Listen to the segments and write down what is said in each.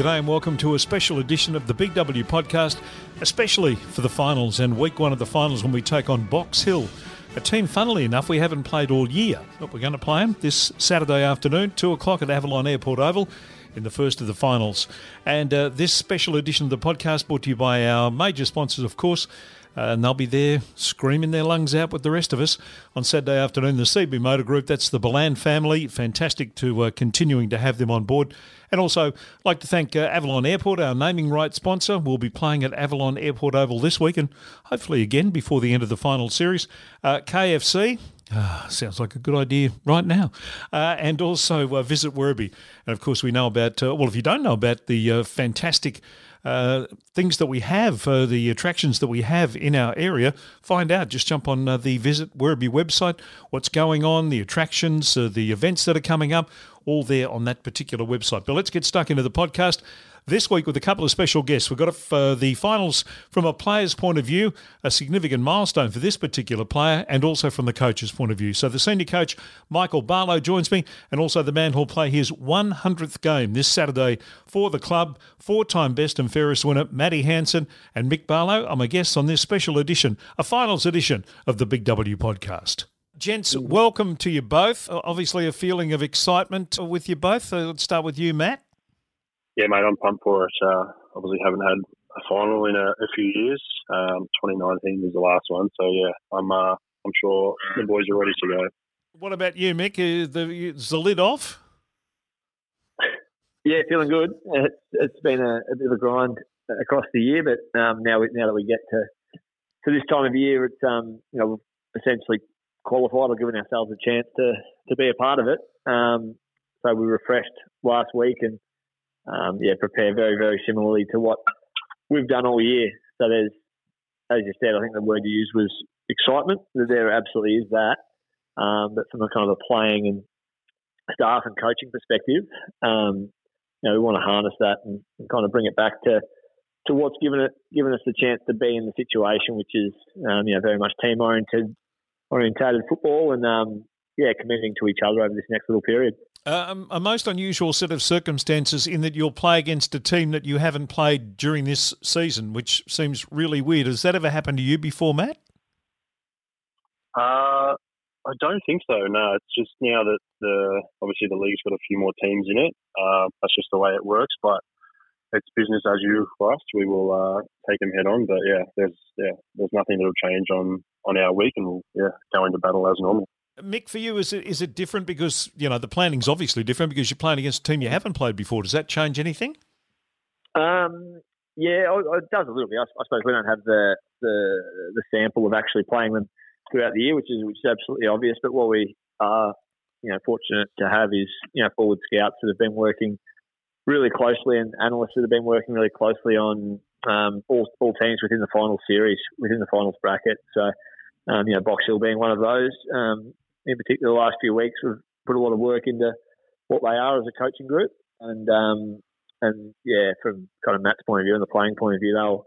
G'day and welcome to a special edition of the Big W podcast, especially for the finals and week one of the finals when we take on Box Hill. A team, funnily enough, we haven't played all year, but we're going to play them this Saturday afternoon, 2 o'clock at Avalon Airport Oval in the first of the finals. And uh, this special edition of the podcast brought to you by our major sponsors, of course. Uh, and they'll be there screaming their lungs out with the rest of us on Saturday afternoon. The CB Motor Group, that's the Balan family. Fantastic to uh, continuing to have them on board. And also, like to thank uh, Avalon Airport, our naming rights sponsor. We'll be playing at Avalon Airport Oval this week and hopefully again before the end of the final series. Uh, KFC, Ah, sounds like a good idea right now. Uh, and also uh, visit Werribee. And of course, we know about, uh, well, if you don't know about the uh, fantastic uh, things that we have, uh, the attractions that we have in our area, find out. Just jump on the Visit Werribee website, what's going on, the attractions, the events that are coming up, all there on that particular website. But let's get stuck into the podcast this week with a couple of special guests. We've got uh, the finals from a player's point of view, a significant milestone for this particular player, and also from the coach's point of view. So the senior coach, Michael Barlow, joins me, and also the man who'll play his 100th game this Saturday for the club, four time best and fairest winner, Matty Hanson, and Mick Barlow are my guests on this special edition, a finals edition of the Big W podcast. Gents, welcome to you both. Obviously, a feeling of excitement with you both. Uh, let's start with you, Matt yeah, mate, I'm pumped for it. Uh, obviously, haven't had a final in a, a few years. Um, 2019 was the last one, so yeah, I'm uh, I'm sure the boys are ready to go. What about you, Mick? Is the, is the lid off? yeah, feeling good. It's, it's been a, a, bit of a grind across the year, but um, now we, now that we get to to this time of year, it's um, you know we've essentially qualified or given ourselves a chance to to be a part of it. Um, so we refreshed last week and um, yeah, prepare very, very similarly to what we've done all year. So there's, as you said, I think the word you used was excitement. There absolutely is that. Um, but from a kind of a playing and staff and coaching perspective, um, you know, we want to harness that and, and, kind of bring it back to to what's given it given us the chance to be in the situation, which is um, you know very much team oriented orientated football and um, yeah, committing to each other over this next little period. Um, a most unusual set of circumstances in that you'll play against a team that you haven't played during this season, which seems really weird. Has that ever happened to you before, Matt? Uh, I don't think so. No, it's just now that the obviously the league's got a few more teams in it. Uh, that's just the way it works. But it's business as usual for us. We will uh, take them head on. But yeah, there's yeah, there's nothing that'll change on on our week, and we'll yeah go into battle as normal. Mick, for you, is it is it different because you know the planning's obviously different because you're playing against a team you haven't played before. Does that change anything? Um, yeah, it does a little bit. I, I suppose we don't have the, the the sample of actually playing them throughout the year, which is which is absolutely obvious. But what we are, you know, fortunate to have is you know forward scouts that have been working really closely and analysts that have been working really closely on um, all all teams within the final series, within the finals bracket. So. Um, you know, Box Hill being one of those. Um, in particular, the last few weeks, we've put a lot of work into what they are as a coaching group, and um, and yeah, from kind of Matt's point of view and the playing point of view, they'll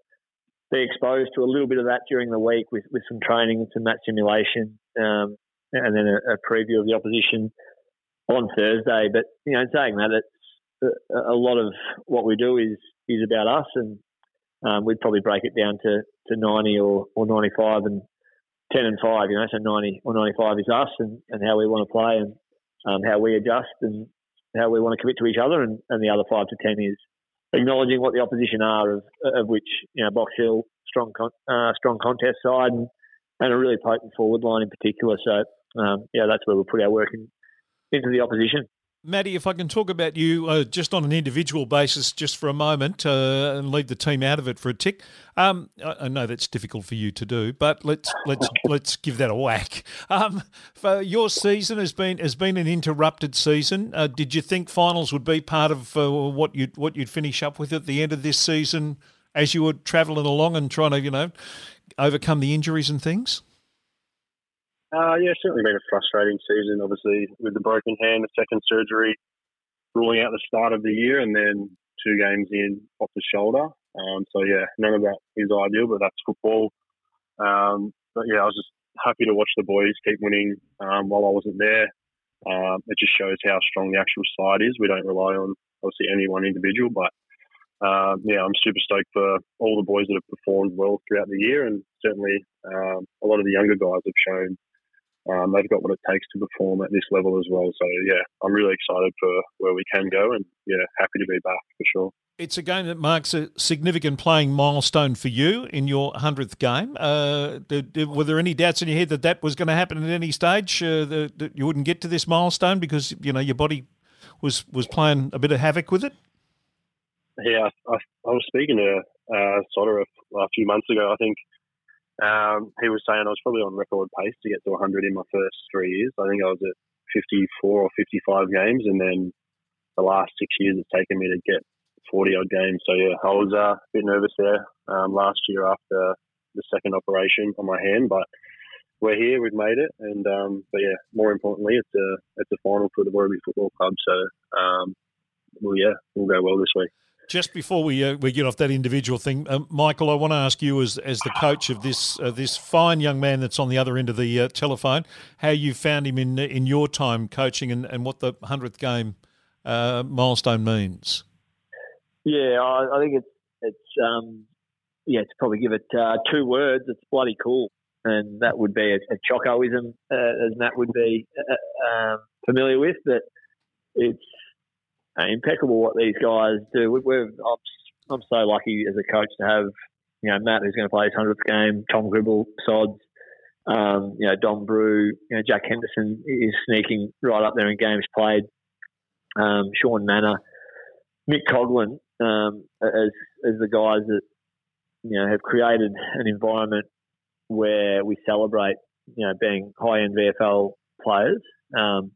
be exposed to a little bit of that during the week with, with some training and some match simulation, um, and then a, a, preview of the opposition on Thursday. But you know, saying that, it's a, a lot of what we do is is about us, and um, we'd probably break it down to, to 90 or, or 95 and 10 and 5, you know, so 90 or 95 is us and, and how we want to play and um, how we adjust and how we want to commit to each other. And, and the other 5 to 10 is acknowledging what the opposition are, of, of which, you know, Box Hill, strong, con- uh, strong contest side and, and a really potent forward line in particular. So, um, yeah, that's where we'll put our work in, into the opposition. Maddie, if I can talk about you uh, just on an individual basis, just for a moment, uh, and leave the team out of it for a tick. Um, I, I, know that's difficult for you to do, but let's let's let's give that a whack. Um, for your season has been has been an interrupted season. Uh, did you think finals would be part of uh, what you what you'd finish up with at the end of this season, as you were travelling along and trying to you know overcome the injuries and things? Uh, yeah, certainly been a frustrating season. Obviously, with the broken hand, the second surgery, ruling out the start of the year, and then two games in off the shoulder. Um, so yeah, none of that is ideal, but that's football. Um, but yeah, I was just happy to watch the boys keep winning um, while I wasn't there. Um, it just shows how strong the actual side is. We don't rely on obviously any one individual, but uh, yeah, I'm super stoked for all the boys that have performed well throughout the year, and certainly um, a lot of the younger guys have shown um, they've got what it takes to perform at this level as well. So yeah, I'm really excited for where we can go, and yeah, happy to be back for sure. It's a game that marks a significant playing milestone for you in your hundredth game. Uh, did, did, were there any doubts in your head that that was going to happen at any stage? Uh, that, that you wouldn't get to this milestone because you know your body was was playing a bit of havoc with it. Yeah, I, I was speaking to uh, Soder a, a few months ago. I think um, he was saying I was probably on record pace to get to 100 in my first three years. I think I was at 54 or 55 games, and then the last six years it's taken me to get 40 odd games. So yeah, I was uh, a bit nervous there um, last year after the second operation on my hand, but we're here, we've made it, and um, but yeah, more importantly, it's a it's a final for the Werribee Football Club. So um, well, yeah, we'll go well this week. Just before we uh, we get off that individual thing, uh, Michael, I want to ask you as as the coach of this uh, this fine young man that's on the other end of the uh, telephone, how you found him in in your time coaching and, and what the hundredth game uh, milestone means. Yeah, I, I, think it's it's um, yeah to probably give it uh, two words. It's bloody cool, and that would be a, a chocoism, as Matt would be um, familiar with. That it's uh, impeccable what these guys do. We, we're, I'm, I'm so lucky as a coach to have, you know, Matt who's going to play his 100th game, Tom Gribble, Sods, um, you know, Dom Brew, you know, Jack Henderson is sneaking right up there in games played. Um, Sean Manor, Mick Coghlan, um, as as the guys that you know have created an environment where we celebrate, you know, being high end VFL players. Um,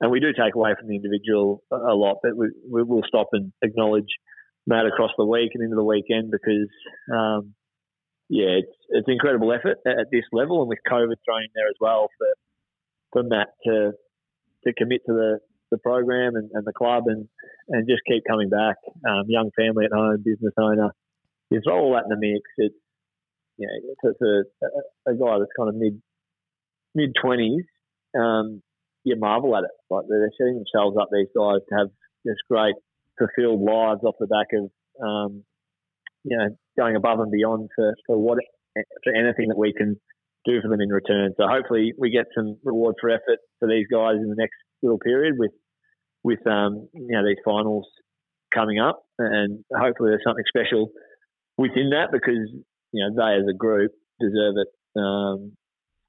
and we do take away from the individual a lot, but we, we will stop and acknowledge Matt across the week and into the weekend because, um, yeah, it's it's incredible effort at, this level, and with COVID thrown in there as well for for Matt to to commit to the, the program and, and the club and, and just keep coming back. Um, young family at home, business owner, throw all that in the mix. It's you know, it's a, a guy that's kind of mid mid twenties. Um, you marvel at it. Like they're setting themselves up, these guys, to have this great fulfilled lives off the back of, um, you know, going above and beyond for, for what for anything that we can do for them in return. So hopefully we get some reward for effort for these guys in the next little period with with um, you know these finals coming up, and hopefully there's something special within that because you know they as a group deserve it. Um,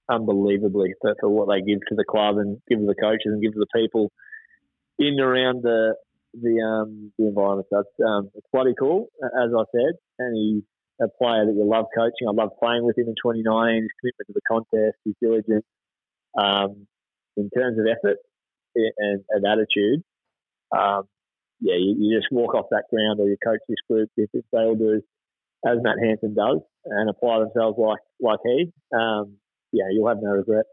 unbelievably for, for what they give to the club and give to the coaches and give to the people in and around the the um, the environment. So it's, um, it's bloody cool, as I said. And he's a player that you love coaching. I love playing with him in 2019. His commitment to the contest, his diligence. Um, in terms of effort and, and attitude, um, yeah, you, you, just walk off that ground or you coach this group if, if they all do as Matt Hanson does and apply themselves like like he. Um, yeah, you'll have no regret.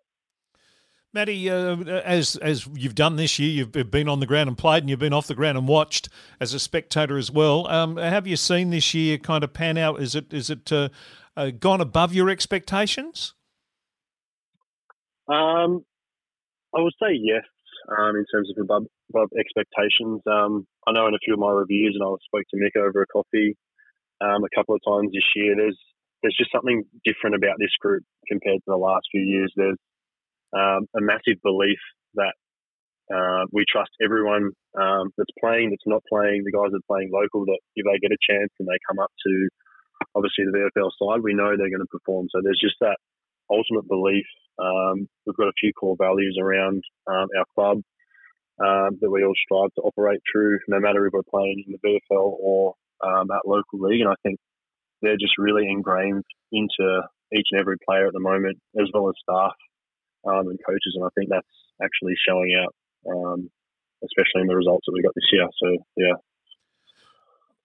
Matty, uh, as as you've done this year, you've been on the ground and played, and you've been off the ground and watched as a spectator as well. Um, have you seen this year kind of pan out? Is it is it uh, uh, gone above your expectations? Um, I would say yes. Um, in terms of above, above expectations, um, I know in a few of my reviews, and I spoke to Mick over a coffee um, a couple of times this year. There's there's just something different about this group compared to the last few years. There's um, a massive belief that uh, we trust everyone um, that's playing, that's not playing, the guys that are playing local, that if they get a chance and they come up to obviously the VFL side, we know they're going to perform. So there's just that ultimate belief. Um, we've got a few core values around um, our club um, that we all strive to operate through, no matter if we're playing in the VFL or um, at local league. And I think they're just really ingrained into each and every player at the moment, as well as staff um, and coaches. And I think that's actually showing out, um, especially in the results that we got this year. So yeah.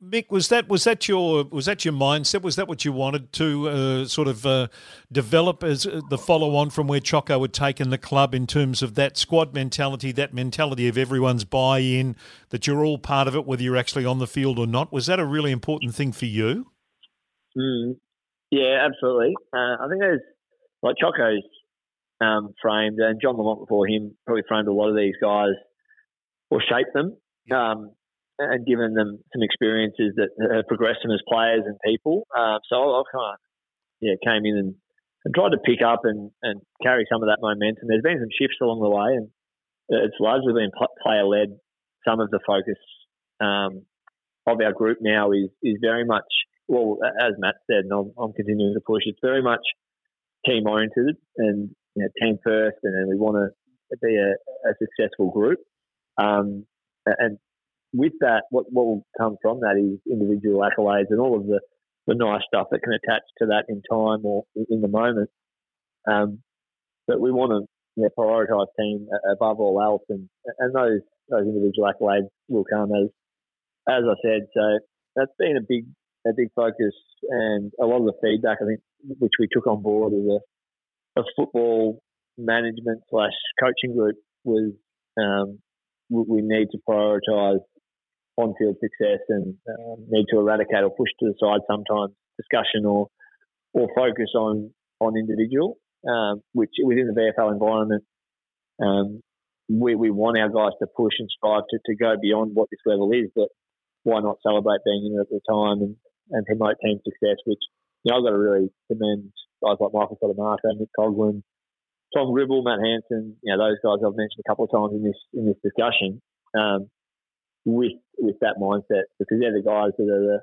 Mick, was that was that your was that your mindset? Was that what you wanted to uh, sort of uh, develop as uh, the follow on from where Choco had taken the club in terms of that squad mentality, that mentality of everyone's buy in, that you're all part of it, whether you're actually on the field or not? Was that a really important thing for you? Mm, yeah, absolutely. Uh, I think there's like Choco's um, framed, and John Lamont before him probably framed a lot of these guys or shaped them. Um, and given them some experiences that have progressed them as players and people. Um, so I've kind of yeah came in and, and tried to pick up and, and carry some of that momentum. There's been some shifts along the way, and it's largely been player led. Some of the focus um, of our group now is is very much well, as Matt said, and I'm, I'm continuing to push. It's very much team oriented and you know, team first, and then we want to be a, a successful group. Um, and with that, what, what will come from that is individual accolades and all of the, the nice stuff that can attach to that in time or in the moment. Um, but we want to you know, prioritise team above all else, and and those those individual accolades will come as as I said. So that's been a big a big focus, and a lot of the feedback I think which we took on board as a, a football management slash coaching group was um, we need to prioritise on-field success and um, need to eradicate or push to the side sometimes discussion or or focus on on individual, um, which within the VFL environment, um, we, we want our guys to push and strive to, to go beyond what this level is, but why not celebrate being in it at the time and, and promote team success, which you know, I've got to really commend guys like Michael Sodomaco, Nick Coghlan, Tom Gribble, Matt Hanson, you know, those guys I've mentioned a couple of times in this in this discussion. Um, with with that mindset because they're the guys that are the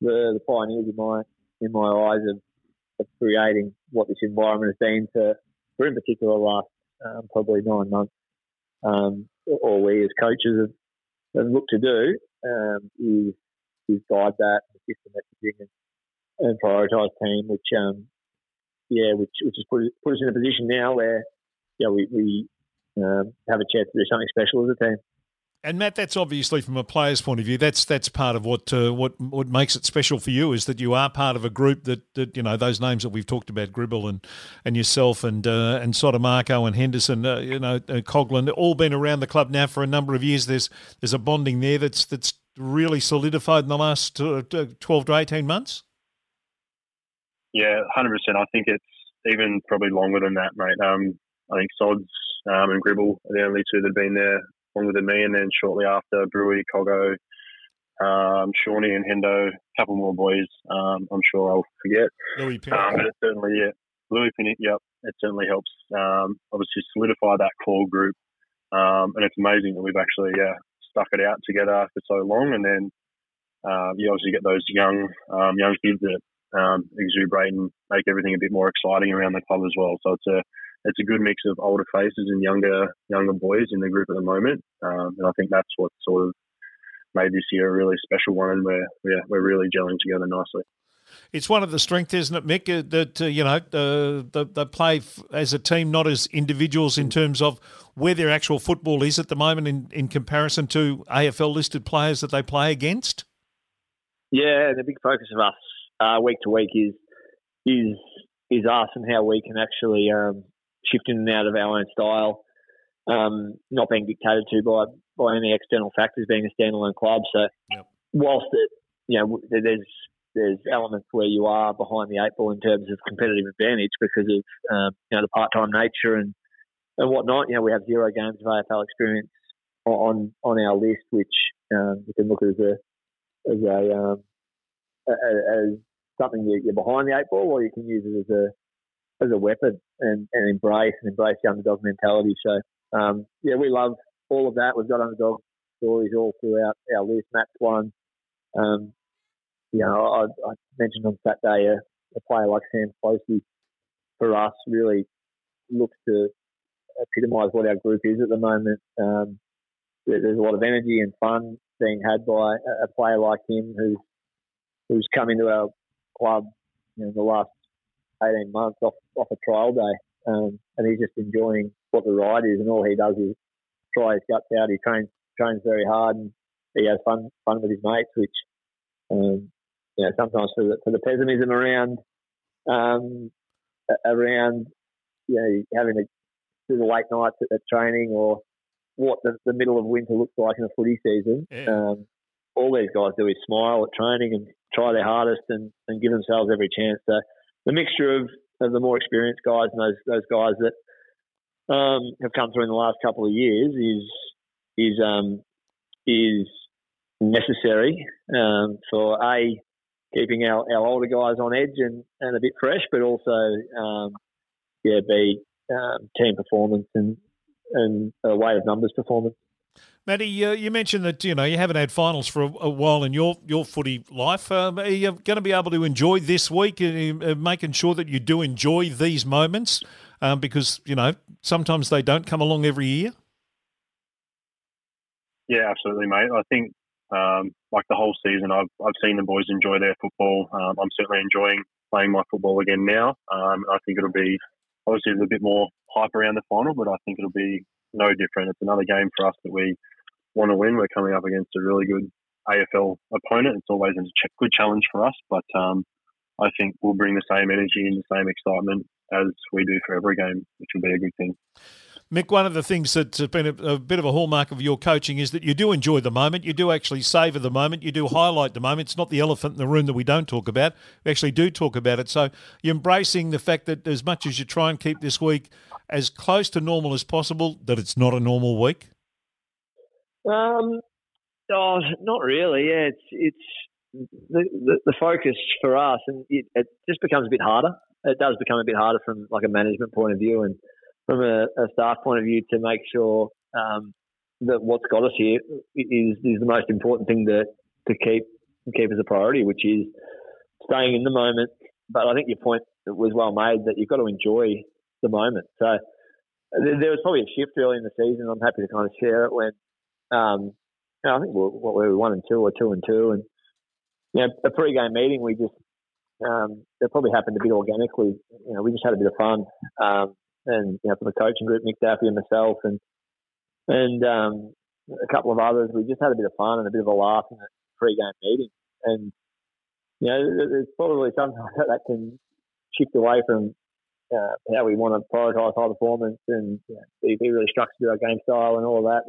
the, the pioneers in my in my eyes of, of creating what this environment has been for, for in particular last um, probably nine months. Um, all we as coaches have, have looked to do um, is guide that the system messaging and, and prioritise team, which um, yeah, which which has put, put us in a position now where yeah we, we um, have a chance to do something special as a team. And Matt, that's obviously from a player's point of view. That's that's part of what uh, what what makes it special for you is that you are part of a group that, that you know those names that we've talked about, Gribble and and yourself and uh, and Sodomaco and Henderson, uh, you know, uh, Coghlan, all been around the club now for a number of years. There's there's a bonding there that's that's really solidified in the last uh, twelve to eighteen months. Yeah, hundred percent. I think it's even probably longer than that, mate. Um, I think Sods um, and Gribble are the only two that have been there longer than me, and then shortly after, Brewy, Coggo, um, Shawnee and Hendo, a couple more boys. Um, I'm sure I'll forget. Louis Um, but it certainly, yeah, Louis Pinnick, yep, it certainly helps. Um, obviously, solidify that core group, um, and it's amazing that we've actually yeah stuck it out together for so long, and then uh, you obviously get those young um, young kids that um, exuberate and make everything a bit more exciting around the club as well. So it's a it's a good mix of older faces and younger younger boys in the group at the moment, um, and I think that's what sort of made this year a really special one, and we're we're really gelling together nicely. It's one of the strengths, isn't it, Mick? Uh, that uh, you know uh, they play f- as a team, not as individuals, in terms of where their actual football is at the moment, in, in comparison to AFL listed players that they play against. Yeah, and the big focus of us uh, week to week is is is us and how we can actually um, shift in and out of our own style, um, not being dictated to by by any external factors, being a standalone club. So, yep. whilst it, you know, there's there's elements where you are behind the eight ball in terms of competitive advantage because of um, you know the part time nature and and whatnot. You know, we have zero games of AFL experience on on our list, which um, you can look at as a as a um, as something that you're behind the eight ball, or you can use it as a as a weapon and, and embrace and embrace the underdog mentality. So um, yeah, we love all of that. We've got underdog stories all throughout our list. Matt's one. Um, you know, I, I, mentioned on Saturday a, a player like Sam Closey for us really looks to epitomise what our group is at the moment. Um, there's a lot of energy and fun being had by a player like him who's who's come into our club you know, in the last 18 months off, off a trial day. Um, and he's just enjoying what the ride is, and all he does is try his guts out. He trains trains very hard, and he has fun fun with his mates, which um, you know sometimes for the, for the pessimism around um, around you know having to do the late nights at, at training or what the, the, middle of winter looks like in a footy season. Yeah. Um, all these guys do is smile at training and try their hardest and, and give themselves every chance. So the mixture of, of the more experienced guys and those those guys that um, have come through in the last couple of years is is um, is necessary um, for a keeping our, our older guys on edge and, and a bit fresh, but also um, yeah, b um, team performance and and a way of numbers performance. Matty, uh, you mentioned that you know you haven't had finals for a, a while in your, your footy life. Um, are you going to be able to enjoy this week, and uh, making sure that you do enjoy these moments? Um, because you know sometimes they don't come along every year. Yeah, absolutely, mate. I think um, like the whole season, I've I've seen the boys enjoy their football. Um, I'm certainly enjoying playing my football again now. Um, I think it'll be obviously there's a bit more hype around the final, but I think it'll be no different. It's another game for us that we want to win. We're coming up against a really good AFL opponent. It's always a good challenge for us, but um, I think we'll bring the same energy and the same excitement as we do for every game, which will be a good thing. Mick, one of the things that's been a, a, bit of a hallmark of your coaching is that you do enjoy the moment. You do actually savour the moment. You do highlight the moment. It's not the elephant in the room that we don't talk about. We actually do talk about it. So you're embracing the fact that as much as you try and keep this week as close to normal as possible, that it's not a normal week. Um, oh, not really. Yeah, it's it's the, the, the focus for us, and it, it just becomes a bit harder. It does become a bit harder from like a management point of view, and from a, a staff point of view to make sure um, that what's got us here is is the most important thing to to keep keep as a priority, which is staying in the moment. But I think your point was well made that you've got to enjoy the moment. So there was probably a shift early in the season. I'm happy to kind of share it when um, you know, I think we what we were one and two or two and two, and you know, a pre-game meeting we just um, it probably happened a bit organically. You know, we just had a bit of fun. Um, and you know from the coaching group, Nick Daffy and myself, and and um, a couple of others. We just had a bit of fun and a bit of a laugh in the pre-game meeting, and you know there's probably sometimes that can shift away from uh, how we want to prioritise high performance and you know, be, really structured our game style and all of that.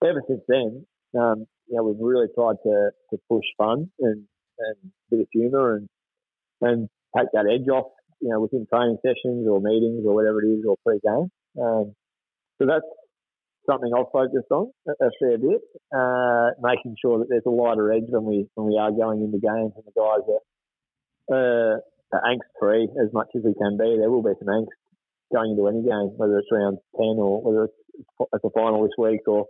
But ever since then, um, you know, we've really tried to, to push fun and, and a bit of humour and and take that edge off you know, within training sessions or meetings or whatever it is or pre-game. Um, so that's something I've focused on a fair bit, uh, making sure that there's a lighter edge when we when we are going into games and the guys are, uh, are angst free as much as we can be. There will be some angst going into any game, whether it's round ten or whether it's, it's a final this week or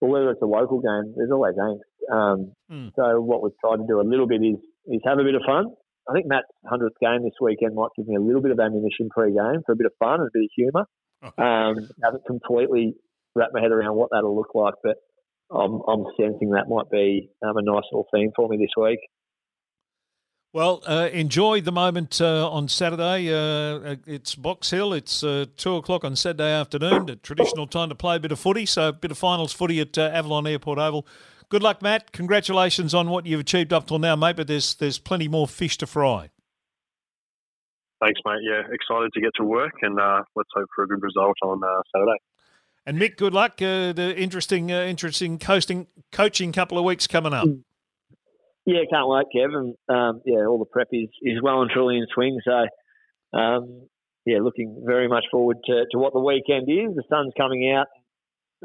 or whether it's a local game. There's always angst. Um, mm. So what we've tried to do a little bit is is have a bit of fun, I think Matt's 100th game this weekend might give me a little bit of ammunition pre-game for a bit of fun and a bit of humour. Um, haven't completely wrapped my head around what that'll look like, but I'm, I'm sensing that might be um, a nice little theme for me this week. Well, uh, enjoy the moment uh, on Saturday. Uh, uh it's Box Hill. It's uh, two o'clock on Saturday afternoon. The traditional time to play a bit of footy. So a bit of finals footy at uh, Avalon Airport Oval. Good luck, Matt. Congratulations on what you've achieved up till now, mate. But there's there's plenty more fish to fry. Thanks, mate. Yeah, excited to get to work, and uh, let's hope for a good result on uh, Saturday. And Mick, good luck. Uh, the interesting, uh, interesting coasting coaching couple of weeks coming up. Yeah, can't wait, Kevin. Um, yeah, all the prep is, is well and truly in swing. So, um, yeah, looking very much forward to, to what the weekend is. The sun's coming out.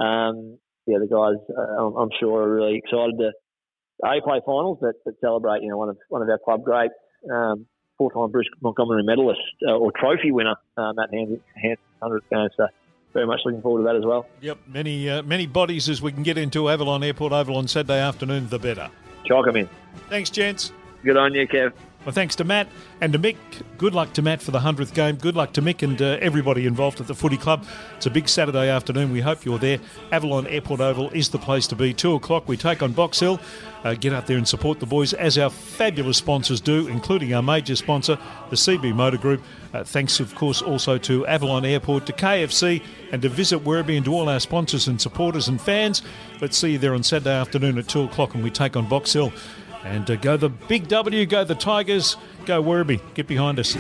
Um, yeah, the guys, uh, I'm sure, are really excited to a play finals, but, but celebrate you know one of one of our club greats, um, four-time Bruce Montgomery medalist uh, or trophy winner, uh, Matt Hanson, hundredth game. So very much looking forward to that as well. Yep, many uh, many bodies as we can get into Avalon Airport Oval on Saturday afternoon, the better. Chalk them in. Thanks, gents. Good on you, Kev. Well, thanks to Matt and to Mick. Good luck to Matt for the 100th game. Good luck to Mick and uh, everybody involved at the footy club. It's a big Saturday afternoon. We hope you're there. Avalon Airport Oval is the place to be. Two o'clock, we take on Box Hill. Uh, get out there and support the boys as our fabulous sponsors do, including our major sponsor, the CB Motor Group. Uh, thanks, of course, also to Avalon Airport, to KFC, and to Visit Werribee and to all our sponsors and supporters and fans. Let's see you there on Saturday afternoon at 2 o'clock and we take on Box Hill. And uh, go the big W, go the Tigers, go Werribee. Get behind us.